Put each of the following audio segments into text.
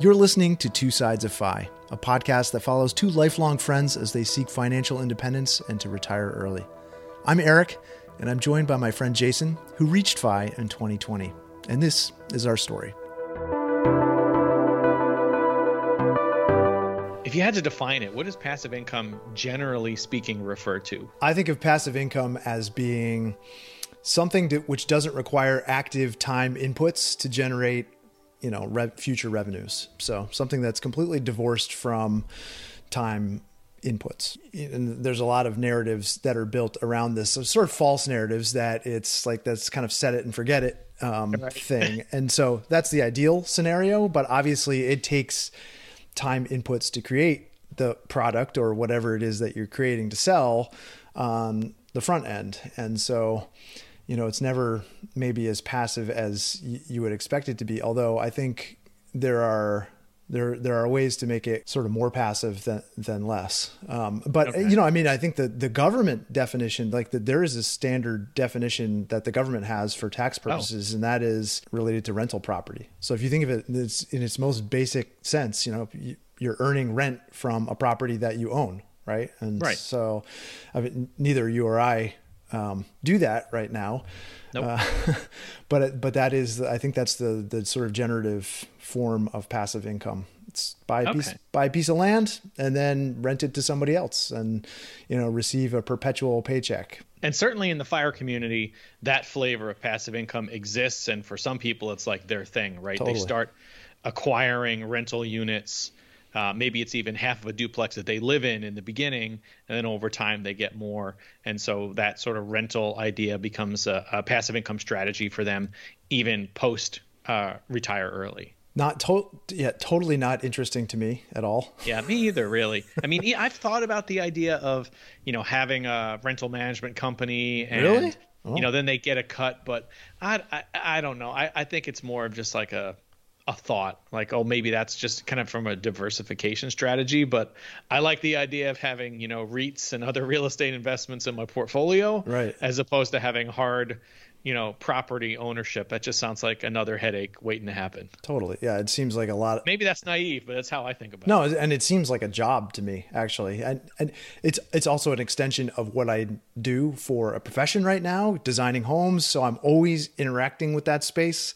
You're listening to Two Sides of Fi, a podcast that follows two lifelong friends as they seek financial independence and to retire early. I'm Eric, and I'm joined by my friend Jason, who reached FI in 2020. And this is our story. If you had to define it, what does passive income generally speaking refer to? I think of passive income as being something which doesn't require active time inputs to generate you know re- future revenues. So something that's completely divorced from time inputs. And there's a lot of narratives that are built around this so sort of false narratives that it's like that's kind of set it and forget it um, right. thing. And so that's the ideal scenario but obviously it takes time inputs to create the product or whatever it is that you're creating to sell on the front end. And so you know, it's never maybe as passive as y- you would expect it to be. Although I think there are there there are ways to make it sort of more passive than than less. Um, but okay. you know, I mean, I think the the government definition, like that, there is a standard definition that the government has for tax oh. purposes, oh. and that is related to rental property. So if you think of it in its, in its most basic sense, you know, you're earning rent from a property that you own, right? And right. so, I mean, neither you or I um, do that right now. Nope. Uh, but but that is I think that's the the sort of generative form of passive income. It's buy a okay. piece buy a piece of land and then rent it to somebody else and you know receive a perpetual paycheck. And certainly in the fire community, that flavor of passive income exists and for some people it's like their thing, right? Totally. They start acquiring rental units uh, maybe it's even half of a duplex that they live in in the beginning, and then over time they get more. And so that sort of rental idea becomes a, a passive income strategy for them, even post uh, retire early. Not to- yeah, totally not interesting to me at all. Yeah, me either, really. I mean, I've thought about the idea of you know having a rental management company and. Really? Oh. You know, then they get a cut, but I, I, I don't know. I, I think it's more of just like a a thought like oh maybe that's just kind of from a diversification strategy but i like the idea of having you know reits and other real estate investments in my portfolio right. as opposed to having hard you know property ownership. That just sounds like another headache waiting to happen. Totally. Yeah it seems like a lot of, maybe that's naive but that's how i think about no, it. no and it seems like a job to me actually. And and it's it's also an extension of what i do for a profession right now designing homes. So i'm always interacting with that space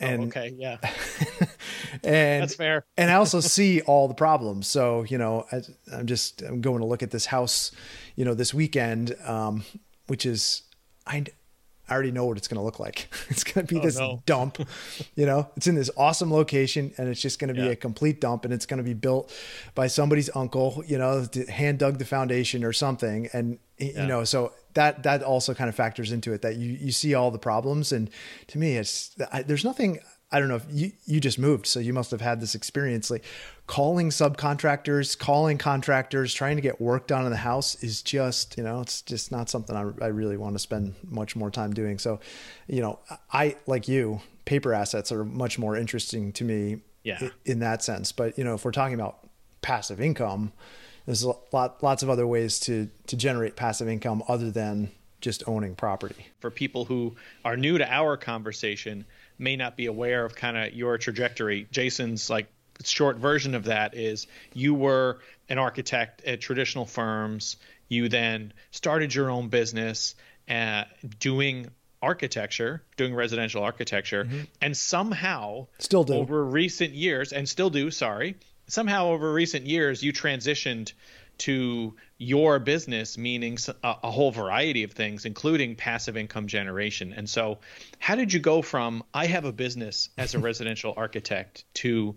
and oh, okay, yeah, and that's fair. and I also see all the problems. So you know, I, am just I'm going to look at this house, you know, this weekend, um, which is I. I already know what it's going to look like. It's going to be oh, this no. dump, you know. It's in this awesome location, and it's just going to be yeah. a complete dump, and it's going to be built by somebody's uncle, you know, hand dug the foundation or something, and yeah. you know. So that that also kind of factors into it that you you see all the problems and to me it's I, there's nothing I don't know if you you just moved so you must have had this experience like calling subcontractors calling contractors trying to get work done in the house is just you know it's just not something I, I really want to spend much more time doing so you know I like you paper assets are much more interesting to me yeah. in, in that sense but you know if we're talking about passive income there's a lot, lots of other ways to to generate passive income other than just owning property. For people who are new to our conversation, may not be aware of kind of your trajectory. Jason's like short version of that is you were an architect at traditional firms. You then started your own business uh, doing architecture, doing residential architecture, mm-hmm. and somehow still do over recent years, and still do. Sorry, somehow over recent years you transitioned to your business meaning a, a, whole variety of things including passive income generation. And so how did you go from i have a business as a residential architect to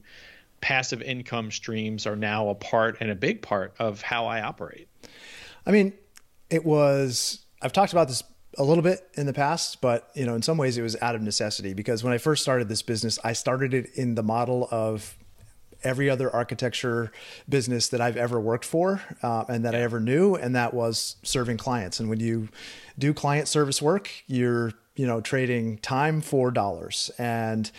passive income streams are now a part and a big part of how i operate? I mean it was i've talked about this a little bit in the past, but you know, in some ways it was out of necessity because when I first started this business, I started it in the model of every other architecture business that I've ever worked for uh, and that I ever knew, and that was serving clients. And when you do client service work, you're you know trading time for dollars and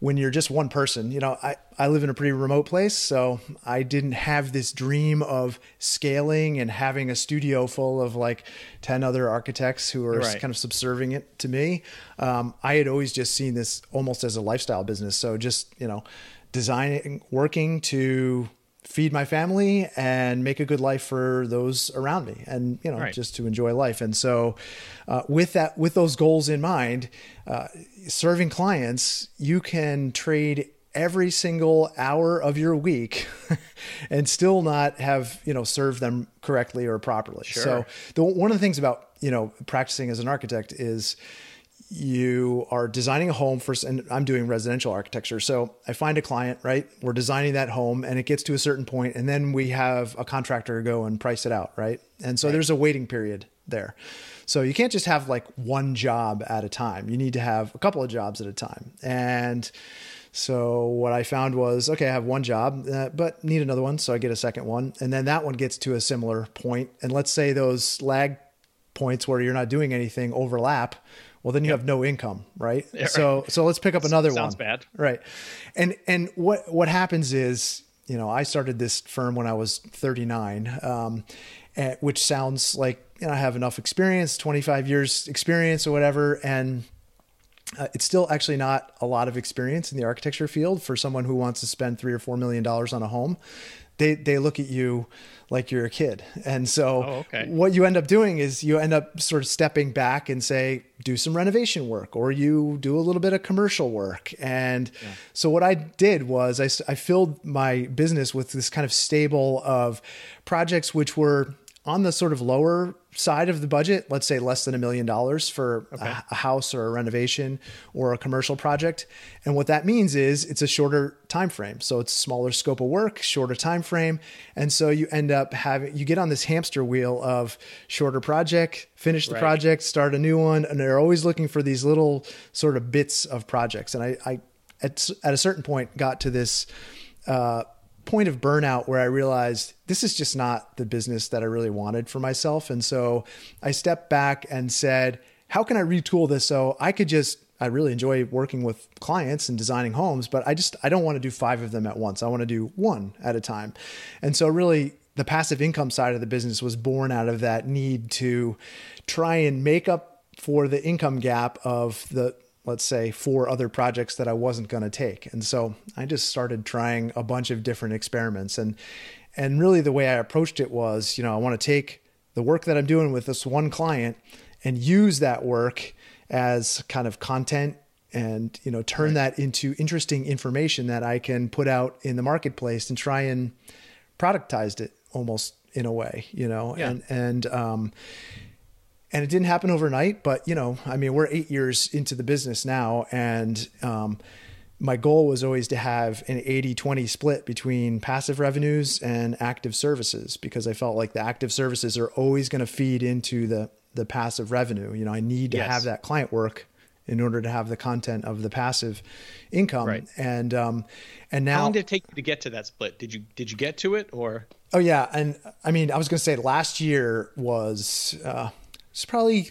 when you're just one person, you know, I, I live in a pretty remote place, so I didn't have this dream of scaling and having a studio full of like 10 other architects who are right. kind of subserving it to me. Um, I had always just seen this almost as a lifestyle business. So just, you know, designing, working to feed my family and make a good life for those around me and you know right. just to enjoy life and so uh, with that with those goals in mind uh, serving clients you can trade every single hour of your week and still not have you know served them correctly or properly sure. so the, one of the things about you know practicing as an architect is you are designing a home for, and i'm doing residential architecture so i find a client right? We're designing that home and it gets to a certain point and then we have a contractor go and price it out right? And so right. there's a waiting period there. So you can't just have like one job at a time. You need to have a couple of jobs at a time. And so what i found was okay i have one job uh, but need another one so i get a second one. And then that one gets to a similar point. And let's say those lag points where you're not doing anything overlap well then you have no income right? Yeah, so right. so let's pick up another one. sounds bad. Right. And and what what happens is you know i started this firm when i was 39 um, which sounds like you know, i have enough experience 25 years experience or whatever and uh, it's still actually not a lot of experience in the architecture field for someone who wants to spend three or four million dollars on a home they they look at you like you're a kid. And so oh, okay. what you end up doing is you end up sort of stepping back and say, do some renovation work or you do a little bit of commercial work. And yeah. so what I did was I, I filled my business with this kind of stable of projects which were on the sort of lower side of the budget, let's say less than a million dollars for okay. a, a, house or a renovation or a commercial project. And what that means is it's a shorter time frame. So it's smaller scope of work, shorter time frame. And so you end up having you get on this hamster wheel of shorter project, finish the right. project, start a new one, and they're always looking for these little sort of bits of projects. And I, I at, at a certain point got to this uh, point of burnout where I realized this is just not the business that I really wanted for myself. And so I stepped back and said, how can I retool this so I could just I really enjoy working with clients and designing homes, but I just I don't want to do 5 of them at once. I want to do one at a time. And so really the passive income side of the business was born out of that need to try and make up for the income gap of the let's say four other projects that I wasn't going to take. And so I just started trying a bunch of different experiments and and really the way I approached it was, you know, I want to take the work that I'm doing with this one client and use that work as kind of content and you know turn right. that into interesting information that I can put out in the marketplace and try and productize it almost in a way, you know. Yeah. And and um and it didn't happen overnight but you know i mean we're eight years into the business now and um, my goal was always to have an 80-20 split between passive revenues and active services because i felt like the active services are always going to feed into the the passive revenue you know i need to yes. have that client work in order to have the content of the passive income right. and um and now how long did it take you to get to that split did you did you get to it or oh yeah and i mean i was going to say last year was uh it's probably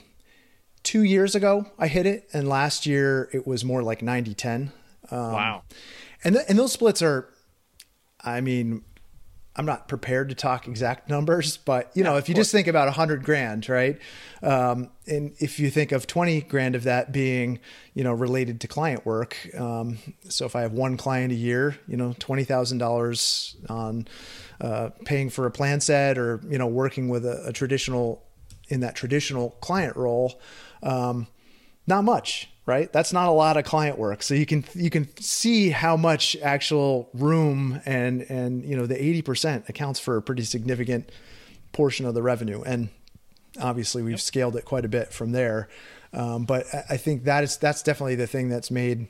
two years ago I hit it, and last year it was more like 90 10. Um, wow. And, th- and those splits are, I mean, I'm not prepared to talk exact numbers, but you know, if you just think about a hundred grand, right? Um, and if you think of 20 grand of that being, you know, related to client work. Um, so if I have one client a year, you know, $20,000 on, uh, paying for a plan set or, you know, working with a, a traditional in that traditional client role, um, not much, right? That's not a lot of client work. So you can you can see how much actual room and and you know the eighty percent accounts for a pretty significant portion of the revenue. And obviously we've yep. scaled it quite a bit from there. Um, but I think that is that's definitely the thing that's made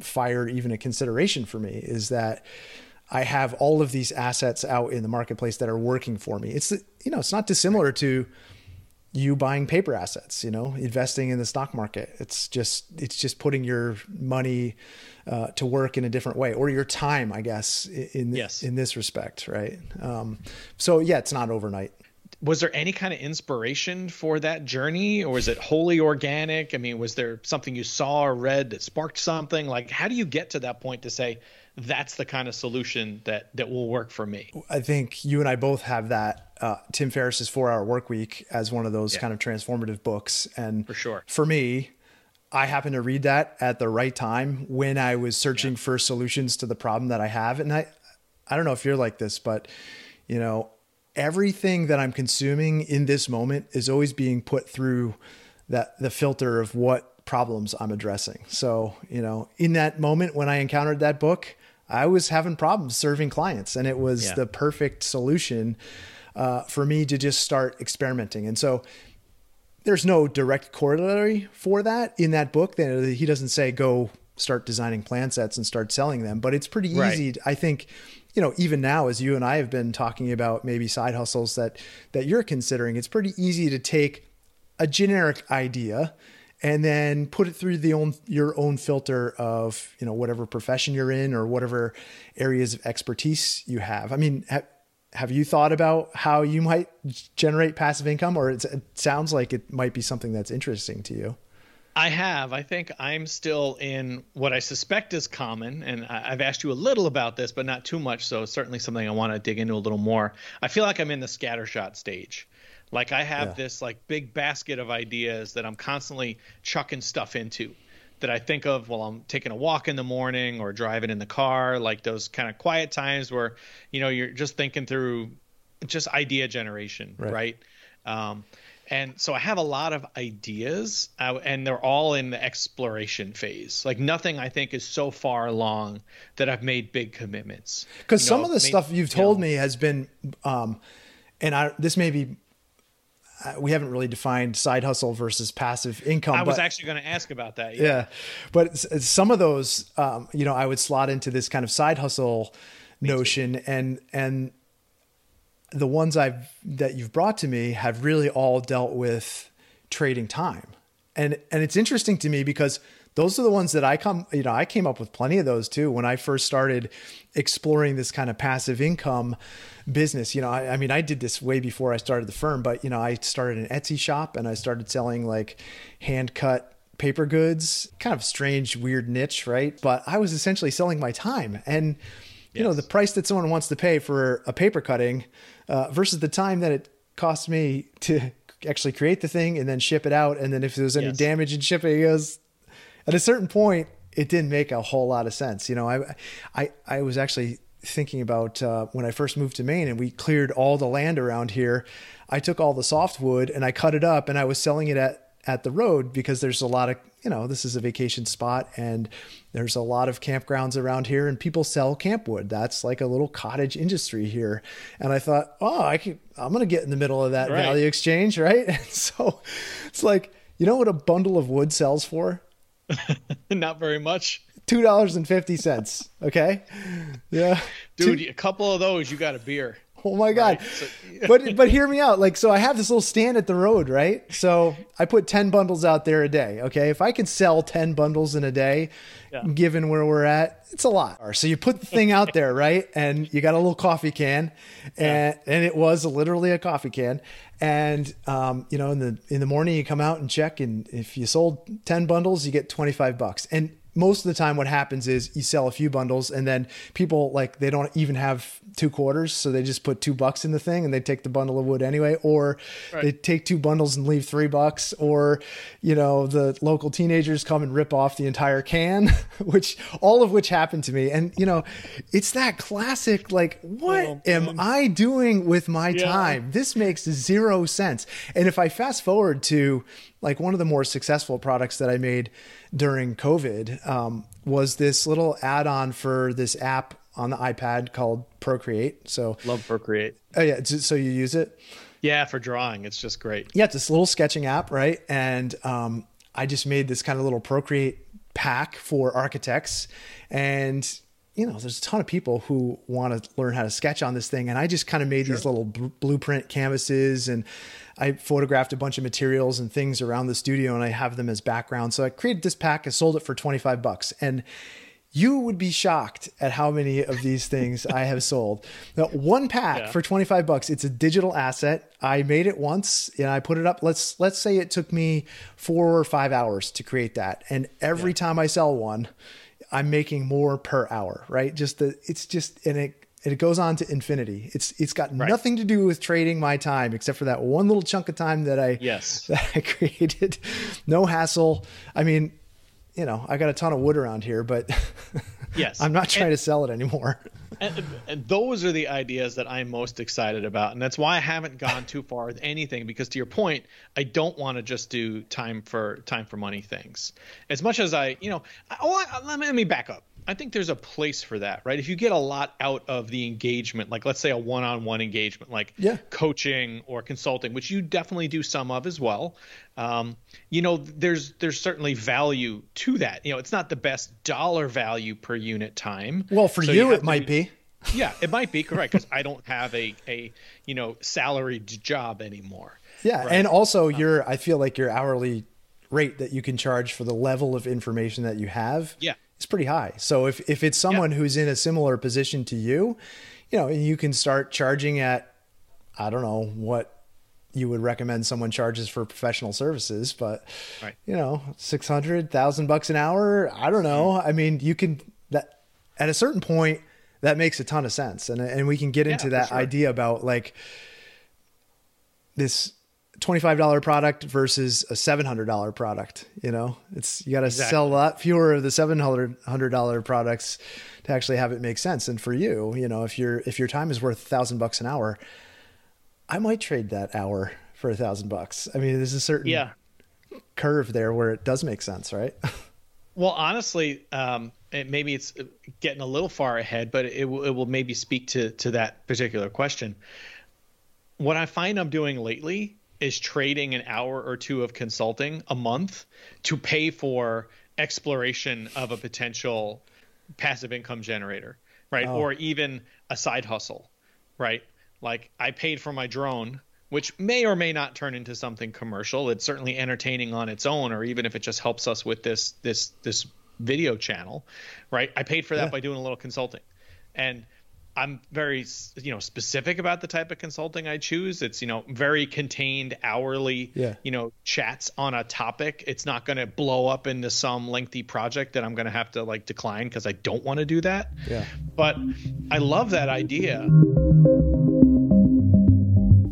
fire even a consideration for me is that I have all of these assets out in the marketplace that are working for me. It's you know it's not dissimilar to you buying paper assets you know investing in the stock market. It's just it's just putting your money uh, to work in a different way or your time i guess in yes. in this respect right? Um, so yeah it's not overnight. Was there any kind of inspiration for that journey or was it wholly organic? I mean was there something you saw or read that sparked something? Like how do you get to that point to say that's the kind of solution that that will work for me. I think you and I both have that uh, Tim Ferriss's Four Hour Work Week as one of those yeah. kind of transformative books, and for sure, for me, I happened to read that at the right time when I was searching yeah. for solutions to the problem that I have. And I, I don't know if you're like this, but you know, everything that I'm consuming in this moment is always being put through that the filter of what problems I'm addressing. So, you know, in that moment when I encountered that book, I was having problems serving clients and it was yeah. the perfect solution uh, for me to just start experimenting. And so there's no direct corollary for that in that book. That he doesn't say go start designing plan sets and start selling them, but it's pretty easy. Right. I think, you know, even now as you and I have been talking about maybe side hustles that that you're considering, it's pretty easy to take a generic idea and then put it through the own your own filter of you know whatever profession you're in or whatever areas of expertise you have. I mean, ha- have you thought about how you might generate passive income, or it sounds like it might be something that's interesting to you? I have. I think I'm still in what I suspect is common, and I've asked you a little about this, but not too much. So certainly something I want to dig into a little more. I feel like I'm in the scattershot stage. Like I have yeah. this like big basket of ideas that I'm constantly chucking stuff into that I think of while I'm taking a walk in the morning or driving in the car, like those kind of quiet times where, you know, you're just thinking through just idea generation, right? right? Um, and so I have a lot of ideas, uh, and they're all in the exploration phase. Like nothing, I think, is so far along that I've made big commitments. Because some know, of the made, stuff you've told you know, me has been, um, and I this may be we haven't really defined side hustle versus passive income. I was actually going to ask about that. Yeah, yeah. but some of those, um, you know, I would slot into this kind of side hustle me notion, too. and and the ones I've that you've brought to me have really all dealt with trading time, and and it's interesting to me because those are the ones that I come, you know, I came up with plenty of those too when I first started exploring this kind of passive income business. You know, I, I, mean, I did this way before I started the firm, but you know, I started an Etsy shop and I started selling like hand cut paper goods, kind of strange, weird niche, right? But I was essentially selling my time and, you yes. know, the price that someone wants to pay for a paper cutting uh, versus the time that it cost me to actually create the thing and then ship it out. And then if there's any yes. damage in shipping, it goes at a certain point, it didn't make a whole lot of sense. You know, I, I, I was actually thinking about uh, when I first moved to Maine and we cleared all the land around here. I took all the softwood and I cut it up and I was selling it at at the road because there's a lot of you know this is a vacation spot and there's a lot of campgrounds around here and people sell campwood that's like a little cottage industry here and i thought oh i can i'm gonna get in the middle of that right. value exchange right and so it's like you know what a bundle of wood sells for Not very much. Two dollars and fifty cents. Okay. Yeah. Dude, Two... a couple of those, you got a beer. Oh my god! Right? So, but but hear me out. Like so, I have this little stand at the road, right? So I put ten bundles out there a day. Okay, if I could sell ten bundles in a day, yeah. given where we're at, it's a lot. So you put the thing out there, right? And you got a little coffee can, and yeah. and it was literally a coffee can. And um, you know, in the in the morning, you come out and check, and if you sold ten bundles, you get twenty five bucks. And most of the time what happens is you sell a few bundles and then people like they don't even have two quarters so they just put two bucks in the thing and they take the bundle of wood anyway or right. they take two bundles and leave three bucks or you know the local teenagers come and rip off the entire can which all of which happened to me and you know it's that classic like what oh, am i doing with my yeah. time this makes zero sense and if i fast forward to like one of the more successful products that I made during COVID um, was this little add-on for this app on the iPad called Procreate. So love Procreate. Oh yeah, so you use it? Yeah, for drawing, it's just great. Yeah, it's this little sketching app, right? And um, I just made this kind of little Procreate pack for architects, and you know, there's a ton of people who want to learn how to sketch on this thing, and I just kind of made sure. these little b- blueprint canvases and I photographed a bunch of materials and things around the studio and I have them as background. So I created this pack, I sold it for 25 bucks. And you would be shocked at how many of these things I have sold. Now, one pack yeah. for 25 bucks. It's a digital asset. I made it once and I put it up. Let's let's say it took me 4 or 5 hours to create that. And every yeah. time I sell one, I'm making more per hour, right? Just the it's just and it it goes on to infinity. It's it's got Right. nothing to do with trading my time except for that one little chunk of time that I Yes. that I created. No hassle. I mean, you know, I got a ton of wood around here, but Yes. I'm not trying to sell it anymore. and, and those are the ideas that I'm most excited about, and that's why I haven't gone too far with anything. Because to your point, I don't want to just do time for time for money things. As much as I, you know, I, oh, I, let, me, let me back up. I think there's a place for that, right? If you get a lot out of the engagement, like let's say a one-on-one engagement, like Yeah. coaching or consulting, which you definitely do some of as well. Um, you know, there's there's certainly value to that. You know, it's not the best dollar value per unit time. Well, for So you, have it to might be. yeah, it might be correct because I don't have a a you know salaried job anymore. Yeah, Right. and also your I feel like your hourly rate that you can charge for the level of information that you have Yeah. Is pretty high. So if if it's someone who's in a similar position to you, you know, you can start charging at I don't know what you would recommend someone charges for professional services, but Right. you know, 600, 1000 bucks an hour, I don't know. I mean, you can that at a certain point that makes a ton of sense. And and we can get into that sure. idea about like this $25 product versus a $700 product you know it's you got to Exactly. sell a lot fewer of the $700 products to actually have it make sense and for you you know if your if your time is worth a thousand bucks an hour i might trade that hour for a thousand bucks i mean there's a certain Yeah. curve there where it does make sense right Well, honestly, um, it, maybe it's getting a little far ahead, but it, will- it will maybe speak to to that particular question. What I find I'm doing lately is trading an hour or two of consulting a month to pay for exploration of a potential passive income generator, right? Oh. Or even a side hustle, right? Like I paid for my drone, which may or may not turn into something commercial. It's certainly entertaining on its own, or even if it just helps us with this this this video channel, right? I paid for that Yeah. by doing a little consulting, and I'm very you know specific about the type of consulting I choose. It's you know very contained hourly Yeah. you know chats on a topic. It's not going to blow up into some lengthy project that I'm going to have to like decline because I don't want to do that. yeah But I love that idea.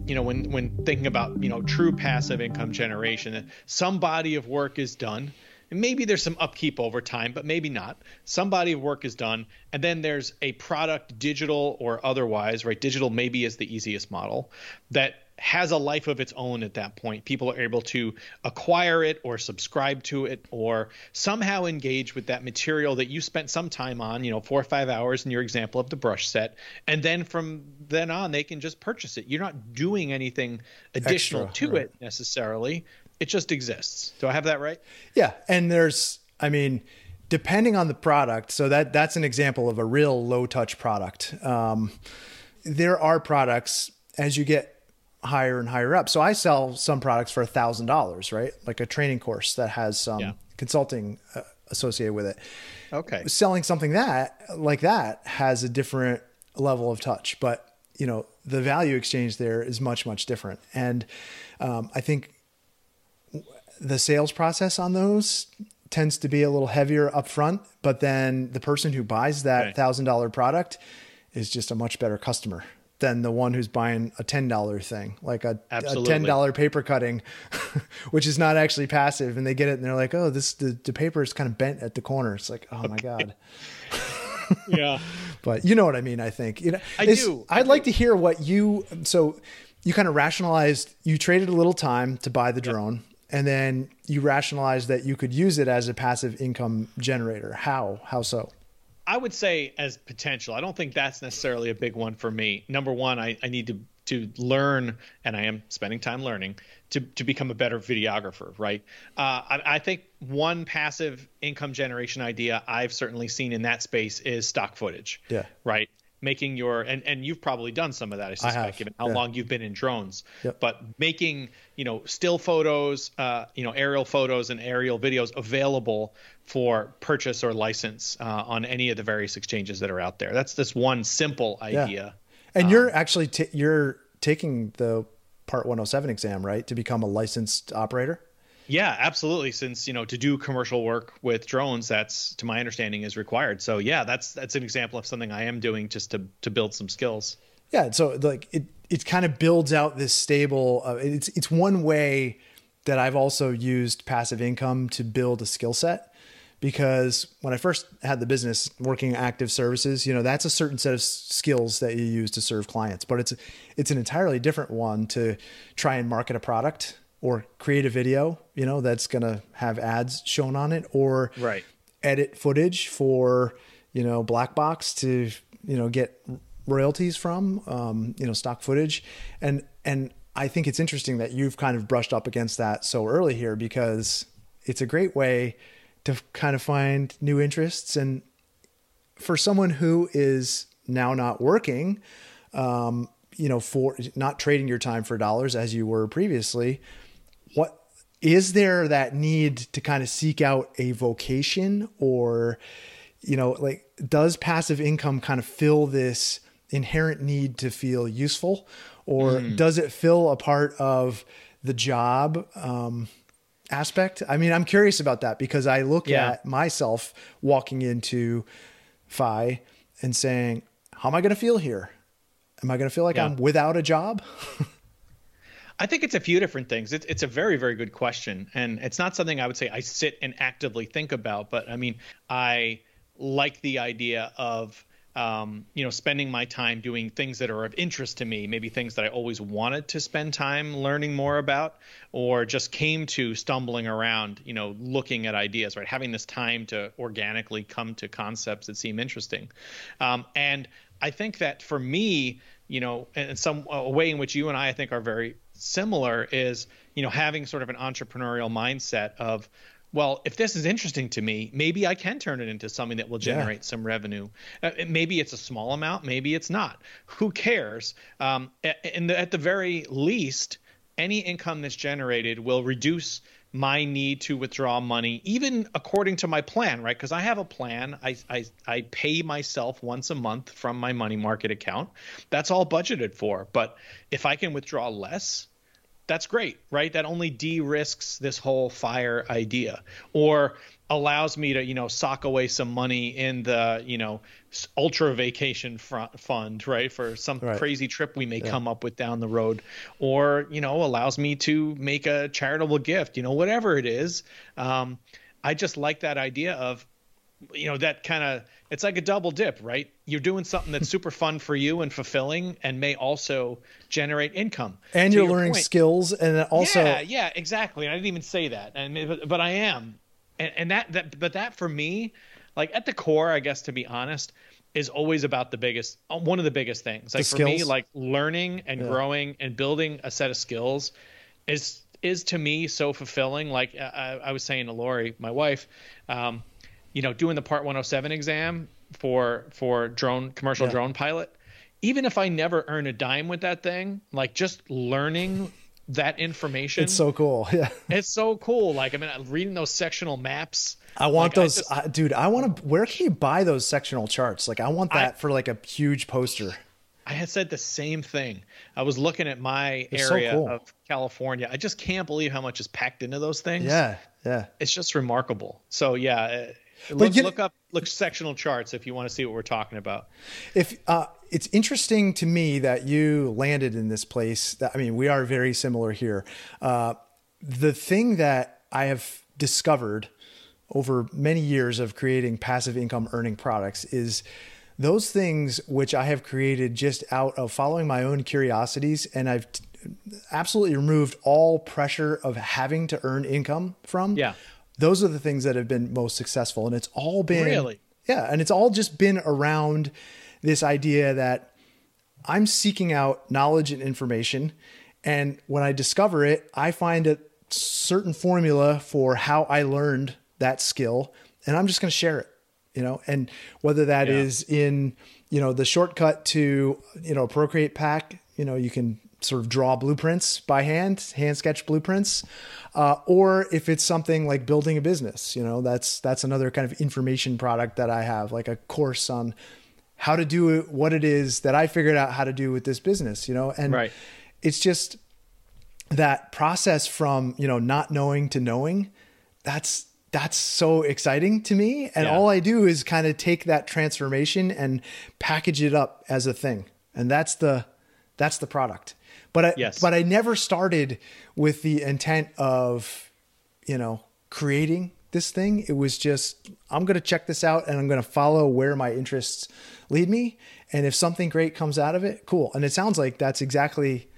You know, when when thinking about you know true passive income generation, some body of work is done, and maybe there's some upkeep over time, but maybe not. Some body of work is done, and then there's a product, digital or otherwise, right? Digital maybe is the easiest model that has a life of its own at that point. People are able to acquire it or subscribe to it or somehow engage with that material that you spent some time on, you know, four or five hours in your example of the brush set. And then from then on, they can just purchase it. You're not doing anything additional Extra, to right. it necessarily. It just exists. Do I have that right? Yeah, and there's, I mean, depending on the product. So that that's an example of a real low touch product. Um, there are products as you get higher and higher up. So I sell some products for a thousand dollars, right? Like a training course that has some Yeah. consulting uh, associated with it. Okay. Selling something that like that has a different level of touch, but you know the value exchange there is much much different. And um, I think the sales process on those tends to be a little heavier upfront, but then the person who buys that thousand dollar product is just a much better customer than the one who's buying a ten dollar thing, like a, a ten dollar paper cutting, which is not actually passive, and they get it and they're like, oh, this the, the paper is kind of bent at the corner. It's like, oh my god. Yeah. But you know what I mean, I think. You know, I do. I I'd like to hear what you so you kind of rationalized you traded a little time to buy the drone and then you rationalize that you could use it as a passive income generator. How? How so? I would say as potential. I don't think that's necessarily a big one for me. Number one, I, I need to to learn, and I am spending time learning to to become a better videographer. Right. Uh, I, I think one passive income generation idea I've certainly seen in that space is stock footage. Yeah. Right. Making your and and you've probably done some of that. I suspect, have, given how yeah. long you've been in drones. Yep. But making you know still photos, uh, you know aerial photos and aerial videos available for purchase or license uh, on any of the various exchanges that are out there. That's this one simple idea. And you're actually t- you're taking the Part 107 exam, right, to become a licensed operator? Yeah, absolutely. Since you know to do commercial work with drones, that's to my understanding is required. So yeah, that's that's an example of something I am doing just to to build some skills. Yeah, so like it it kind of builds out this stable. Uh, it's it's one way that I've also used passive income to build a skill set because when I first had the business working active services, you know, that's a certain set of skills that you use to serve clients, but it's it's an entirely different one to try and market a product or create a video, you know, that's going to have ads shown on it or right. edit footage for, you know, black box to, you know, get royalties from, um, you know, stock footage. And, and I think it's interesting that you've kind of brushed up against that so early here because it's a great way to kind of find new interests. And for someone who is now not working, um, you know, for not trading your time for dollars as you were previously, what is there that need to kind of seek out a vocation or you know like does passive income kind of fill this inherent need to feel useful or mm. does it fill a part of the job um, aspect i mean i'm curious about that because i look yeah. at myself walking into FI and saying how am i going to feel here am i going to feel like yeah. i'm without a job I think it's a few different things. It's, it's a very, very good question. And it's not something I would say I sit and actively think about. But I mean, I like the idea of, um, you know, spending my time doing things that are of interest to me, maybe things that I always wanted to spend time learning more about, or just came to stumbling around, you know, looking at ideas, right? Having this time to organically come to concepts that seem interesting. Um, and I think that for me, you know, in some a way in which you and I, I think, are very similar is you know having sort of an entrepreneurial mindset of well, if this is interesting to me, maybe I can turn it into something that will generate yeah. some revenue. Uh, maybe it's a small amount, maybe it's not. Who cares? Um, and at the very least, any income that's generated will reduce my need to withdraw money, even according to my plan, right? Because I have a plan. I, I I pay myself once a month from my money market account. That's all budgeted for. But if I can withdraw less, that's great, right? That only de-risks this whole fire idea, or allows me to, you know, sock away some money in the, you know, ultra vacation fund, right, for some right. crazy trip we may yeah. come up with down the road, or you know, allows me to make a charitable gift, you know, whatever it is. Um, I just like that idea of you know that kind of it's like a double dip right? You're doing something that's super fun for you and fulfilling and may also generate income. And to you're learning point. skills and also yeah yeah exactly. And i didn't even say that. And but, but i am. And, and that that but that for me like at the core i guess to be honest is always about the biggest uh, one of the biggest things. Like the for skills. me like learning and yeah. growing and building a set of skills is is to me so fulfilling. Like i, I was saying to lori my wife um, you know, doing the Part 107 exam for for drone commercial yeah. drone pilot, even if I never earn a dime with that thing, like just learning that information. It's so cool. Yeah. It's so cool. Like I mean, reading those sectional maps. I want like, those, I just, dude. I want to. Where can you buy those sectional charts? Like, I want that I, for like a huge poster. I had said the same thing. I was looking at my They're area so cool. of California. I just can't believe how much is packed into those things. Yeah, yeah. It's just remarkable. So yeah, Look, look up look sectional charts if you want to see what we're talking about. If uh, it's interesting to me that you landed in this place. That I mean, we are very similar here. Uh, the thing that I have discovered over many years of creating passive income earning products is those things which I have created just out of following my own curiosities, and I've t- absolutely removed all pressure of having to earn income from. Yeah those are the things that have been most successful. And it's all been really? Yeah. And it's all just been around this idea that i'm seeking out knowledge and information. And when i discover it i find a certain formula for how i learned that skill and i'm just going to share it you know? And whether that yeah. is in you know the shortcut to you know procreate pack you know you can sort of draw blueprints by hand, hand sketch blueprints, uh, or if it's something like building a business, you know, that's that's another kind of information product that I have, like a course on how to do it, what it is that I figured out how to do with this business, you know, and right. it's just that process from you know not knowing to knowing that's that's so exciting to me and yeah. all i do is kind of take that transformation and package it up as a thing and that's the that's the product but i yes. but i never started with the intent of you know creating this thing. It was just i'm going to check this out and i'm going to follow where my interests lead me. And if something great comes out of it cool. And it sounds like that's exactly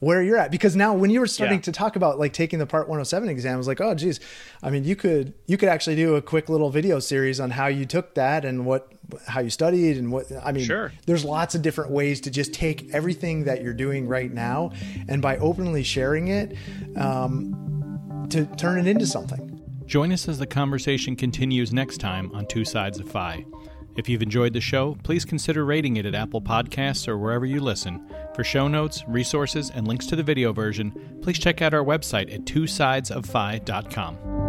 where you're at because now when you were starting yeah. to talk about like taking the part 107 exam I was like oh geez i mean you could you could actually do a quick little video series on how you took that and what how you studied and what i mean sure. there's lots of different ways to just take everything that you're doing right now and by openly sharing it um, to turn it into something join us as the conversation continues next time on two sides of FI if you've enjoyed the show, please consider rating it at Apple Podcasts or wherever you listen. For show notes, resources, and links to the video version, please check out our website at twosidesof